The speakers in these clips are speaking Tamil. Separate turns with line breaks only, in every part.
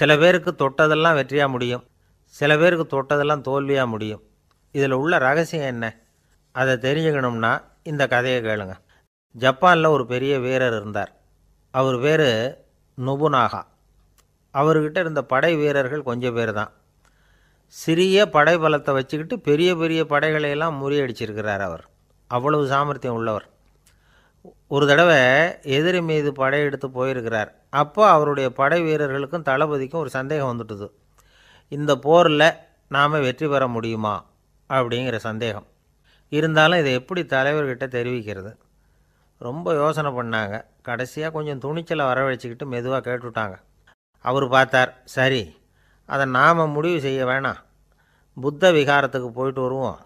சில பேருக்கு தொட்டதெல்லாம் வெற்றியாக முடியும். சில பேருக்கு தொட்டதெல்லாம் தோல்வியாக முடியும். இதில் உள்ள ரகசியம் என்ன? அதை தெரிஞ்சுக்கணும்னா இந்த கதையை கேளுங்க. ஜப்பானில் ஒரு பெரிய வீரர் இருந்தார். அவர் பேர் நொபுனாகா. அவர்கிட்ட இருந்த படை வீரர்கள் கொஞ்சம் பேர் தான். சிறிய படை பலத்தை வச்சுக்கிட்டு பெரிய பெரிய படைகளை எல்லாம் முறியடிச்சிருக்கிறார் அவர். அவ்வளவு சாமர்த்தியம் உள்ளவர். ஒரு தடவை எதிரி மீது படையெடுத்து போயிருக்கிறார். அப்போ அவருடைய படை வீரர்களுக்கும் தளபதிக்கும் ஒரு சந்தேகம் வந்துட்டுது. இந்த போரில் நாம் வெற்றி பெற முடியுமா? அப்படிங்கிற சந்தேகம். இருந்தாலும் இதை எப்படி தலைவர்கிட்ட தெரிவிக்கிறது? ரொம்ப யோசனை பண்ணாங்க. கடைசியாக கொஞ்சம் துணிச்சலை வரவழைச்சிக்கிட்டு மெதுவாக கேட்டுவிட்டாங்க அவர் பார்த்தார் சரி அதை நாம் முடிவு செய்ய வேணாம். புத்த விகாரத்துக்கு போயிட்டு வருவோம்.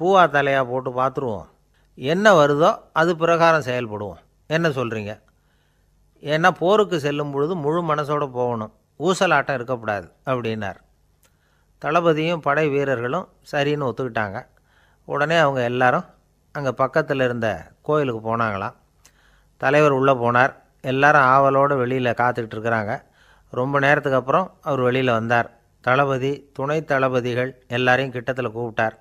பூவா தலையாக போட்டு பார்த்துருவோம். என்ன வருதோ அது பிரகாரம் செயல்படுவோம். என்ன சொல்கிறீங்க ஏன்னா போருக்கு செல்லும் பொழுது முழு மனசோடு போகணும். ஊசலாட்டம் இருக்கக்கூடாது அப்படின்னார். தளபதியும் படை வீரர்களும் சரின்னு ஒத்துக்கிட்டாங்க. உடனே அவங்க எல்லாரும் அங்கே பக்கத்தில் இருந்த கோயிலுக்கு போனாங்களாம். தலைவர் உள்ளே போனார். எல்லாரும் ஆவலோடு வெளியில் காத்துக்கிட்டு இருக்கிறாங்க. ரொம்ப நேரத்துக்கு அப்புறம் அவர் வெளியில் வந்தார். தளபதி துணை தளபதிகள் எல்லாரையும் கிட்டத்தில் கூப்பிட்டார்.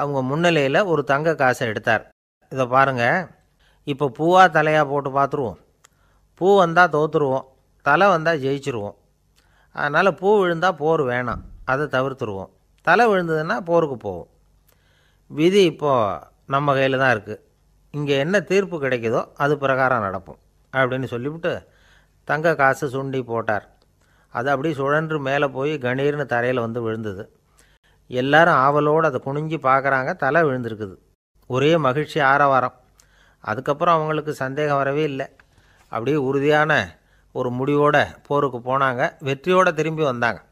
அவங்க முன்னிலையில் ஒரு தங்க காசை எடுத்தார். இதை பாருங்கள் இப்போ பூவாக தலையாக போட்டு பார்த்துருவோம். பூ வந்தால் தோற்றுருவோம் தலை வந்தால் ஜெயிச்சிருவோம். அதனால் பூ விழுந்தால் போர் வேணாம். அதை தவிர்த்துருவோம். தலை விழுந்ததுன்னா போருக்கு போவோம். விதி இப்போது நம்ம கையில் தான் இருக்குது இங்கே என்ன தீர்ப்பு கிடைக்குதோ அது பிரகாரம் நடப்போம் அப்படின்னு சொல்லிவிட்டு தங்க காசு சுண்டி போட்டார். அது அப்படியே சுழன்று மேலே போய் கணீர்னு தரையில் வந்து விழுந்தது. எல்லாரும் ஆவலோடு அதை குனிஞ்சு பார்க்குறாங்க. தலை விழுந்திருக்குது. ஒரே மகிழ்ச்சி ஆரவாரம். அதுக்கப்புறம் அவங்களுக்கு சந்தேகம் வரவே இல்லை. அப்படியே உறுதியான ஒரு முடிவோட போருக்கு போனாங்க. வெற்றியோடு திரும்பி வந்தாங்க.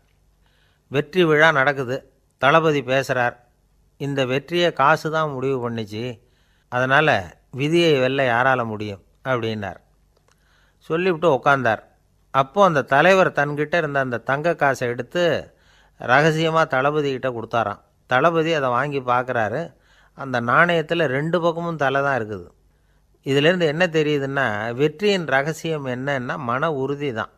வெற்றி விழா நடக்குது. தளபதி பேசுகிறார் இந்த வெற்றியை காசு தான் முடிவு பண்ணிச்சு. அதனால் விதியை வெல்ல யாரால் முடியும்? அப்படின்னார். சொல்லிவிட்டு உட்காந்தார் அப்போ அந்த தலைவர் தன்கிட்ட இருந்த அந்த தங்க காசை எடுத்து ரகசியமாக தளபதிக்கிட்ட கொடுத்தாராம். தளபதி அதை வாங்கி பார்க்குறாரு. அந்த நாணயத்தில் ரெண்டு பக்கமும் தலை தான் இருக்குது. இதிலேருந்து என்ன தெரியுதுன்னா வெற்றியின் ரகசியம் என்னன்னா மன உறுதி தான்.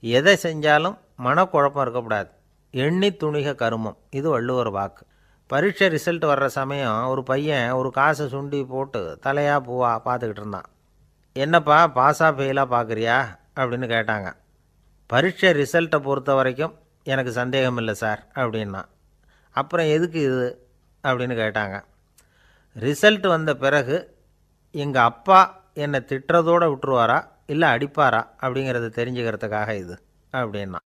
எதை செஞ்சாலும் மனக்குழப்பம் இருக்கக்கூடாது. எண்ணி துணிக கருமம். இது வள்ளுவர் வாக்கு. பரீட்சை ரிசல்ட் வர்ற சமயம் ஒரு பையன் ஒரு காசை சுண்டி போட்டு தலையாக பூவா பார்த்துக்கிட்டு இருந்தான். என்னப்பா பாஸாக ஃபெயிலாக பார்க்குறியா? அப்படின்னு கேட்டாங்க. பரீட்சை ரிசல்ட்டை பொறுத்த வரைக்கும் எனக்கு சந்தேகம் இல்லை சார் அப்படின்னா. அப்புறம் எதுக்கு இது? அப்படின்னு கேட்டாங்க. ரிசல்ட் வந்த பிறகு எங்கள் அப்பா என்னை திட்டுறதோடு விட்டுருவாரா? இல்லை அடிப்பாரா? அப்படிங்கிறத தெரிஞ்சுக்கிறதுக்காக இது அப்படின்னா.